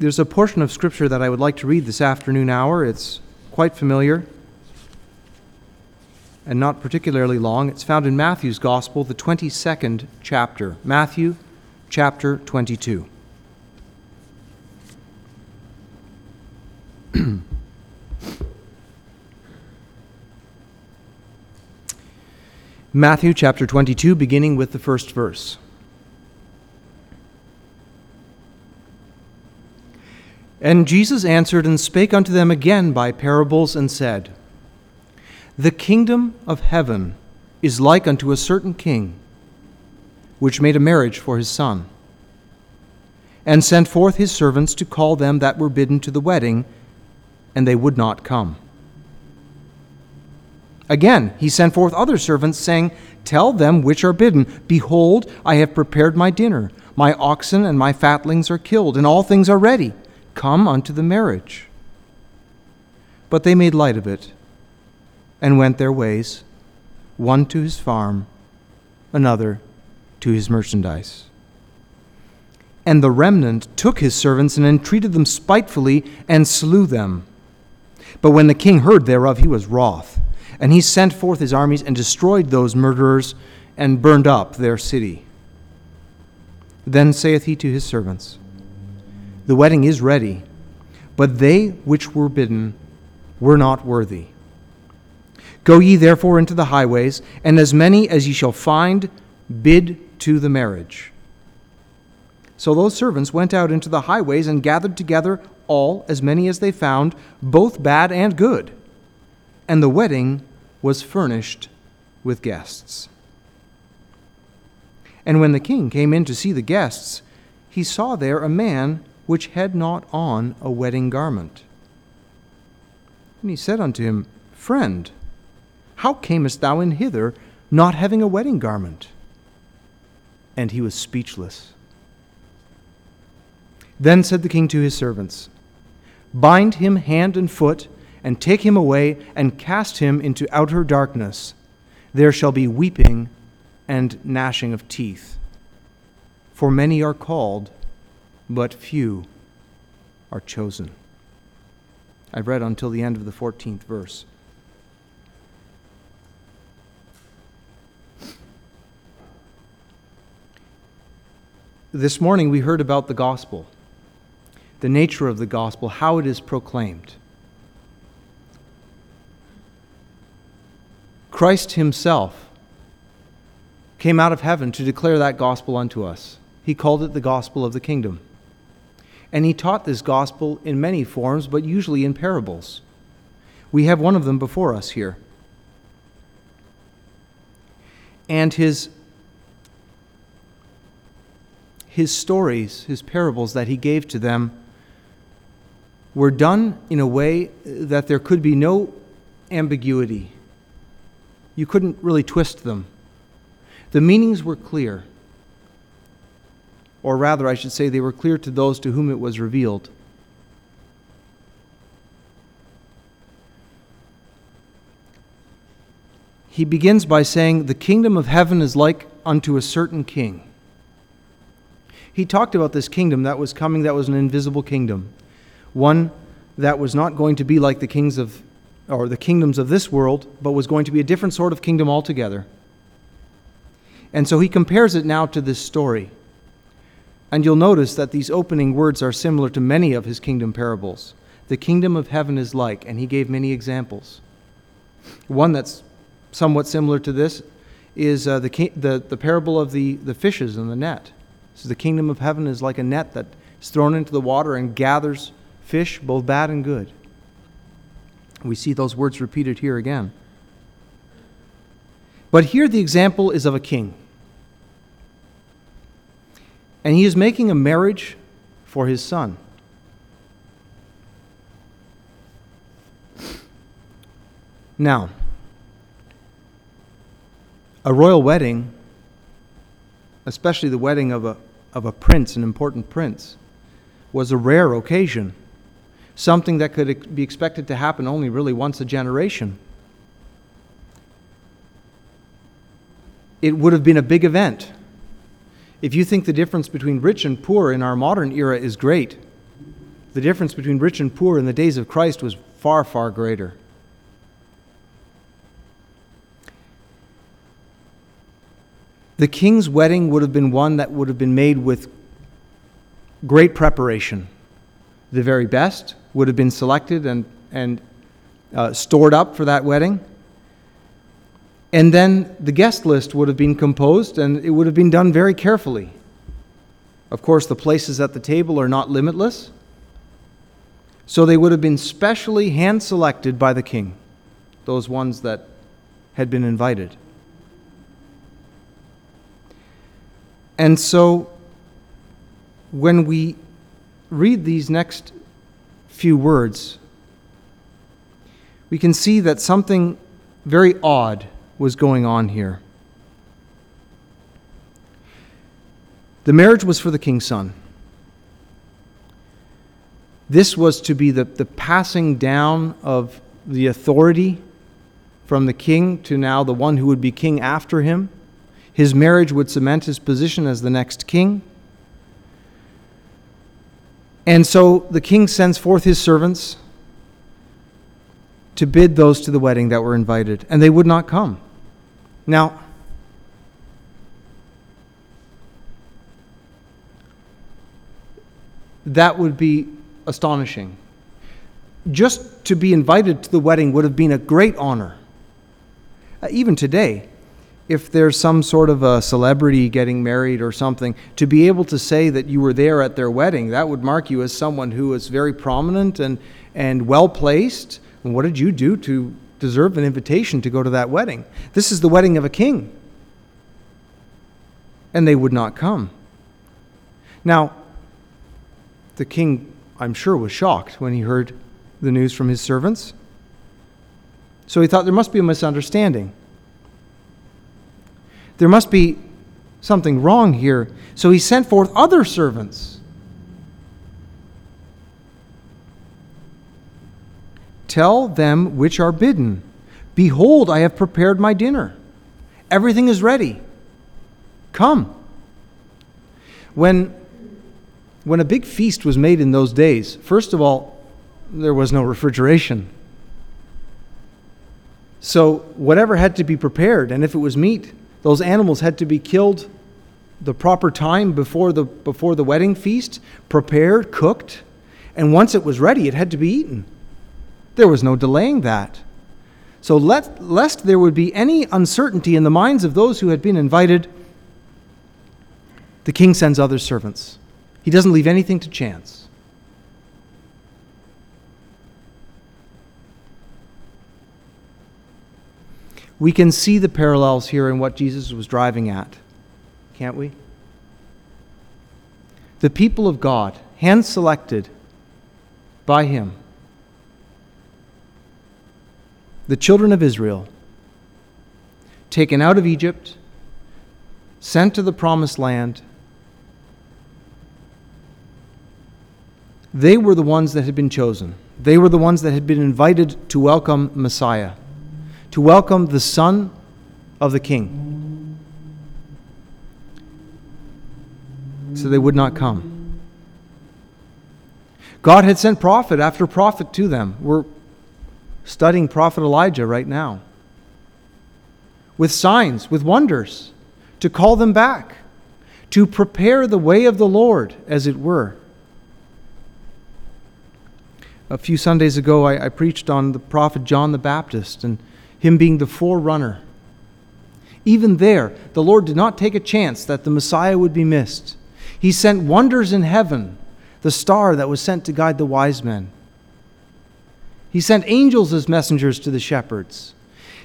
There's a portion of Scripture that I would like to read this afternoon hour. It's quite familiar and not particularly long. It's found in Matthew's Gospel, the 22nd chapter. Matthew chapter 22. Matthew chapter 22, beginning with the first verse. And Jesus answered and spake unto them again by parables, and said, The kingdom of heaven is like unto a certain king, which made a marriage for his son, and sent forth his servants to call them that were bidden to the wedding, and they would not come. Again, he sent forth other servants, saying, Tell them which are bidden, Behold, I have prepared my dinner. My oxen and my fatlings are killed, and all things are ready. Come unto the marriage. But they made light of it and went their ways, one to his farm, another to his merchandise. And the remnant took his servants and entreated them spitefully and slew them. But when the king heard thereof, he was wroth, and he sent forth his armies and destroyed those murderers and burned up their city. Then saith he to his servants, the wedding is ready, but they which were bidden were not worthy. Go ye therefore into the highways, and as many as ye shall find, bid to the marriage. So those servants went out into the highways and gathered together all, as many as they found, both bad and good. And the wedding was furnished with guests. And when the king came in to see the guests, he saw there a man which had not on a wedding garment. And he said unto him, Friend, how camest thou in hither, not having a wedding garment? And he was speechless. Then said the king to his servants, Bind him hand and foot, and take him away, and cast him into outer darkness. There shall be weeping and gnashing of teeth. For many are called, but few are chosen. I've read until the end of the 14th verse. This morning we heard about the gospel, the nature of the gospel, how it is proclaimed. Christ Himself came out of heaven to declare that gospel unto us. He called it the gospel of the kingdom. And he taught this gospel in many forms, but usually in parables. We have one of them before us here. And his, his stories, his parables that he gave to them, were done in a way that there could be no ambiguity. You couldn't really twist them. The meanings were clear or rather, I should say, they were clear to those to whom it was revealed. He begins by saying, The kingdom of heaven is like unto a certain king. He talked about this kingdom that was coming, that was an invisible kingdom, one that was not going to be like the kings of or the kingdoms of this world, but was going to be a different sort of kingdom altogether. And so he compares it now to this story. And you'll notice that these opening words are similar to many of his kingdom parables. The kingdom of heaven is like, and he gave many examples. One that's somewhat similar to this is uh, the, the, the parable of the, the fishes in the net. So the kingdom of heaven is like a net that is thrown into the water and gathers fish, both bad and good. We see those words repeated here again. But here the example is of a king. And he is making a marriage for his son. Now, a royal wedding, especially the wedding of a, of a prince, an important prince, was a rare occasion, something that could be expected to happen only really once a generation. It would have been a big event. If you think the difference between rich and poor in our modern era is great, the difference between rich and poor in the days of Christ was far, far greater. The king's wedding would have been one that would have been made with great preparation. The very best would have been selected and, and uh, stored up for that wedding. And then the guest list would have been composed and it would have been done very carefully. Of course, the places at the table are not limitless. So they would have been specially hand selected by the king, those ones that had been invited. And so when we read these next few words, we can see that something very odd was going on here. The marriage was for the king's son. This was to be the, the passing down of the authority from the king to now the one who would be king after him. His marriage would cement his position as the next king. And so the king sends forth his servants to bid those to the wedding that were invited, and they would not come. Now, that would be astonishing. Just to be invited to the wedding would have been a great honor. Uh, even today, if there's some sort of a celebrity getting married or something, to be able to say that you were there at their wedding, that would mark you as someone who is very prominent and, and well placed. And what did you do to deserve an invitation to go to that wedding? This is the wedding of a king. And they would not come. Now, the king, I'm sure, was shocked when he heard the news from his servants. So he thought there must be a misunderstanding. There must be something wrong here. So he sent forth other servants. Tell them which are bidden Behold, I have prepared my dinner. Everything is ready. Come. When, when a big feast was made in those days, first of all, there was no refrigeration. So, whatever had to be prepared, and if it was meat, those animals had to be killed the proper time before the, before the wedding feast, prepared, cooked, and once it was ready, it had to be eaten. There was no delaying that. So, let, lest there would be any uncertainty in the minds of those who had been invited, the king sends other servants. He doesn't leave anything to chance. We can see the parallels here in what Jesus was driving at, can't we? The people of God, hand selected by Him, the children of Israel, taken out of Egypt, sent to the promised land, they were the ones that had been chosen. They were the ones that had been invited to welcome Messiah to welcome the son of the king. So they would not come. God had sent prophet after prophet to them. We're studying prophet Elijah right now. With signs, with wonders, to call them back, to prepare the way of the Lord, as it were. A few Sundays ago, I, I preached on the prophet John the Baptist, and him being the forerunner. Even there, the Lord did not take a chance that the Messiah would be missed. He sent wonders in heaven, the star that was sent to guide the wise men. He sent angels as messengers to the shepherds.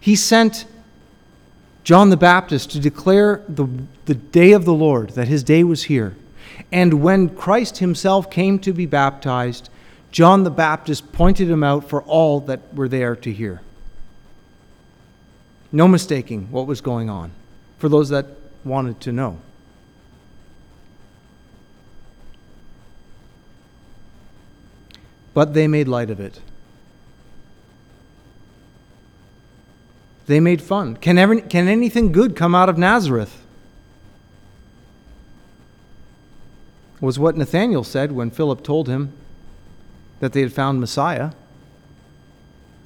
He sent John the Baptist to declare the, the day of the Lord, that his day was here. And when Christ himself came to be baptized, John the Baptist pointed him out for all that were there to hear. No mistaking what was going on for those that wanted to know. But they made light of it. They made fun. Can, ever, can anything good come out of Nazareth? Was what Nathanael said when Philip told him that they had found Messiah.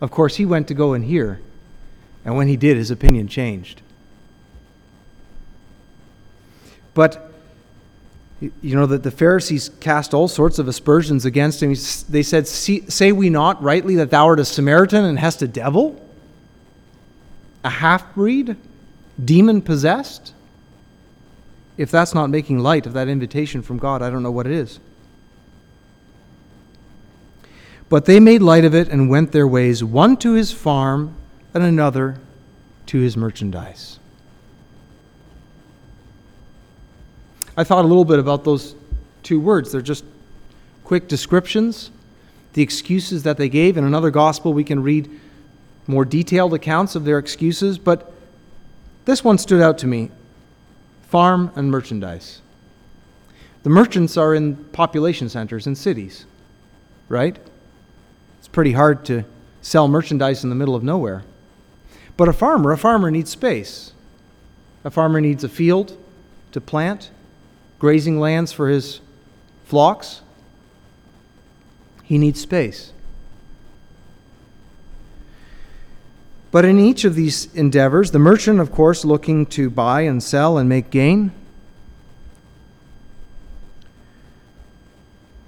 Of course, he went to go and hear, and when he did, his opinion changed. But you know that the Pharisees cast all sorts of aspersions against him. They said, Say we not rightly that thou art a Samaritan and hast a devil? A half breed? Demon possessed? If that's not making light of that invitation from God, I don't know what it is. But they made light of it and went their ways, one to his farm and another to his merchandise. I thought a little bit about those two words. They're just quick descriptions, the excuses that they gave. In another gospel, we can read more detailed accounts of their excuses, but this one stood out to me farm and merchandise. The merchants are in population centers in cities, right? It's pretty hard to sell merchandise in the middle of nowhere. But a farmer, a farmer needs space. A farmer needs a field to plant grazing lands for his flocks. He needs space. But in each of these endeavors, the merchant, of course, looking to buy and sell and make gain,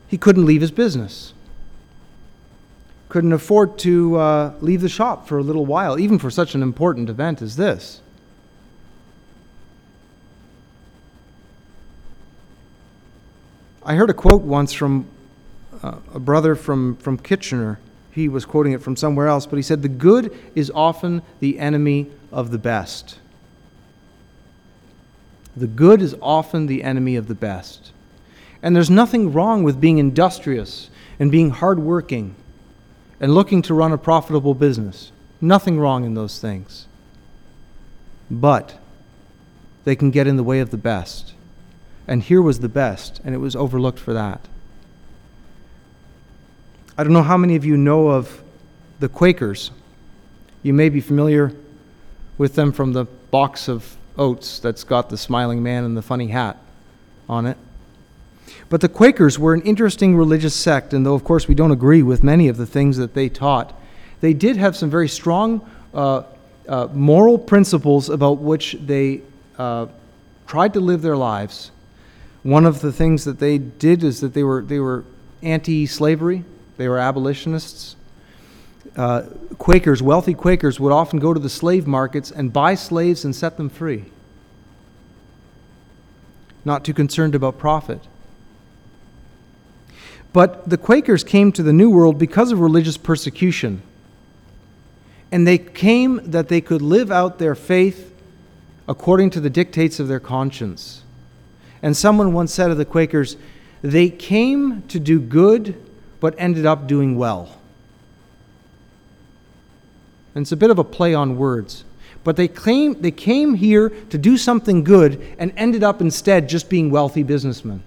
he couldn't leave his business. Couldn't afford to uh, leave the shop for a little while, even for such an important event as this. I heard a quote once from uh, a brother from, from Kitchener. He was quoting it from somewhere else, but he said, The good is often the enemy of the best. The good is often the enemy of the best. And there's nothing wrong with being industrious and being hardworking and looking to run a profitable business. Nothing wrong in those things. But they can get in the way of the best and here was the best, and it was overlooked for that. I don't know how many of you know of the Quakers. You may be familiar with them from the box of oats that's got the smiling man and the funny hat on it. But the Quakers were an interesting religious sect, and though, of course, we don't agree with many of the things that they taught, they did have some very strong uh, uh, moral principles about which they uh, tried to live their lives one of the things that they did is that they were, they were anti slavery, they were abolitionists. Uh, Quakers, wealthy Quakers, would often go to the slave markets and buy slaves and set them free. Not too concerned about profit. But the Quakers came to the New World because of religious persecution. And they came that they could live out their faith according to the dictates of their conscience. And someone once said of the Quakers, they came to do good, but ended up doing well. And it's a bit of a play on words. But they, claim, they came here to do something good and ended up instead just being wealthy businessmen.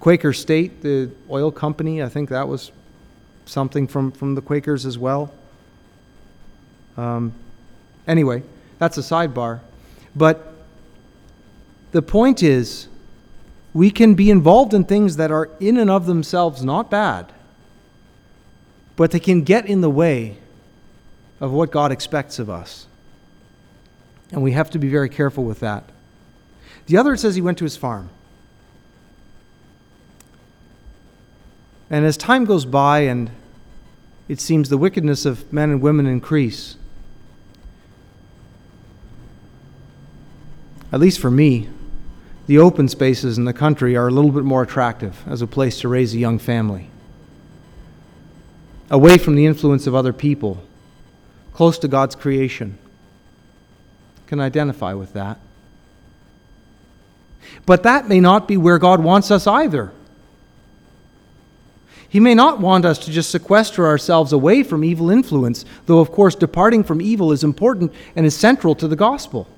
Quaker State, the oil company, I think that was something from, from the Quakers as well. Um, anyway, that's a sidebar. But the point is, we can be involved in things that are in and of themselves not bad, but they can get in the way of what God expects of us. And we have to be very careful with that. The other says he went to his farm. And as time goes by and it seems the wickedness of men and women increase, at least for me, the open spaces in the country are a little bit more attractive as a place to raise a young family. Away from the influence of other people, close to God's creation. Can identify with that. But that may not be where God wants us either. He may not want us to just sequester ourselves away from evil influence, though, of course, departing from evil is important and is central to the gospel.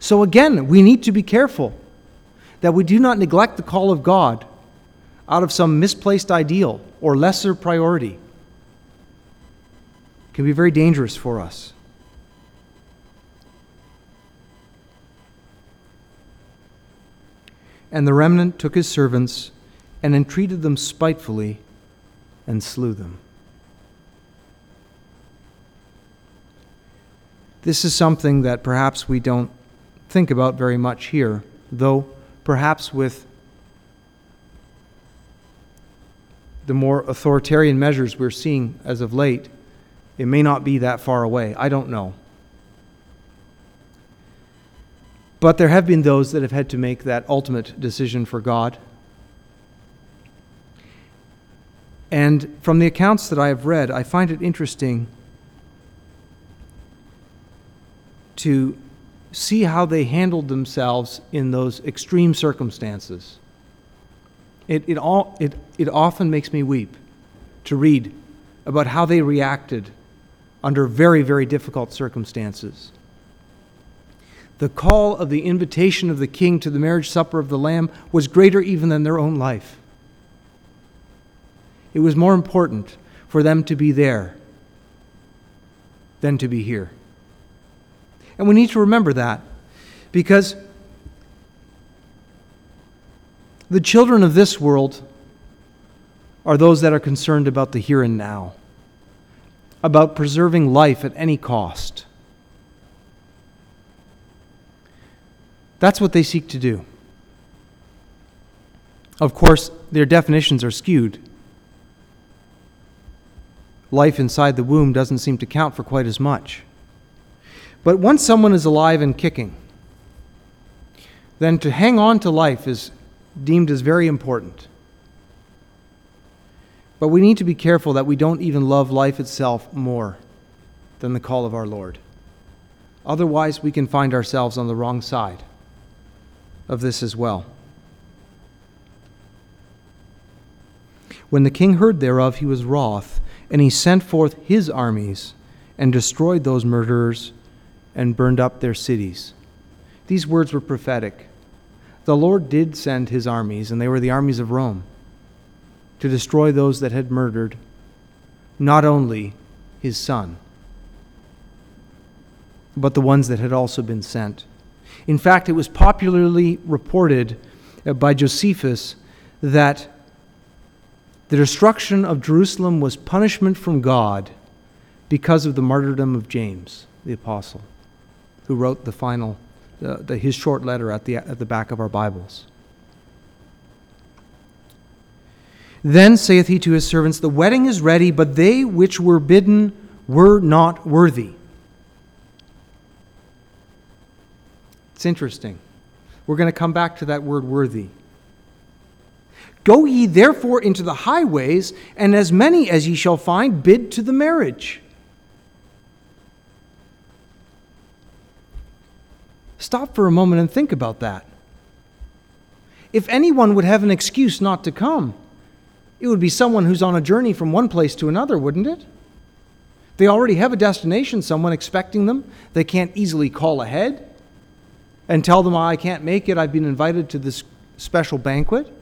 So again, we need to be careful that we do not neglect the call of God out of some misplaced ideal or lesser priority. It can be very dangerous for us. And the remnant took his servants and entreated them spitefully and slew them. This is something that perhaps we don't think about very much here, though perhaps with the more authoritarian measures we're seeing as of late, it may not be that far away. I don't know. But there have been those that have had to make that ultimate decision for God. And from the accounts that I have read, I find it interesting to see how they handled themselves in those extreme circumstances. It, it, all, it, it often makes me weep to read about how they reacted under very, very difficult circumstances. The call of the invitation of the king to the marriage supper of the Lamb was greater even than their own life. It was more important for them to be there than to be here. And we need to remember that because the children of this world are those that are concerned about the here and now, about preserving life at any cost. That's what they seek to do. Of course, their definitions are skewed. Life inside the womb doesn't seem to count for quite as much. But once someone is alive and kicking, then to hang on to life is deemed as very important. But we need to be careful that we don't even love life itself more than the call of our Lord. Otherwise, we can find ourselves on the wrong side of this as well. When the king heard thereof, he was wroth, and he sent forth his armies and destroyed those murderers and burned up their cities. These words were prophetic. The Lord did send his armies, and they were the armies of Rome, to destroy those that had murdered not only his son, but the ones that had also been sent. In fact, it was popularly reported uh, by Josephus that the destruction of Jerusalem was punishment from God because of the martyrdom of James, the apostle who wrote the final, the, his short letter at the, at the back of our Bibles. Then saith he to his servants, The wedding is ready, but they which were bidden were not worthy. It's interesting. We're going to come back to that word worthy. Go ye therefore into the highways, and as many as ye shall find, bid to the marriage. Stop for a moment and think about that. If anyone would have an excuse not to come, it would be someone who's on a journey from one place to another, wouldn't it? They already have a destination, someone expecting them. They can't easily call ahead and tell them, I can't make it, I've been invited to this special banquet.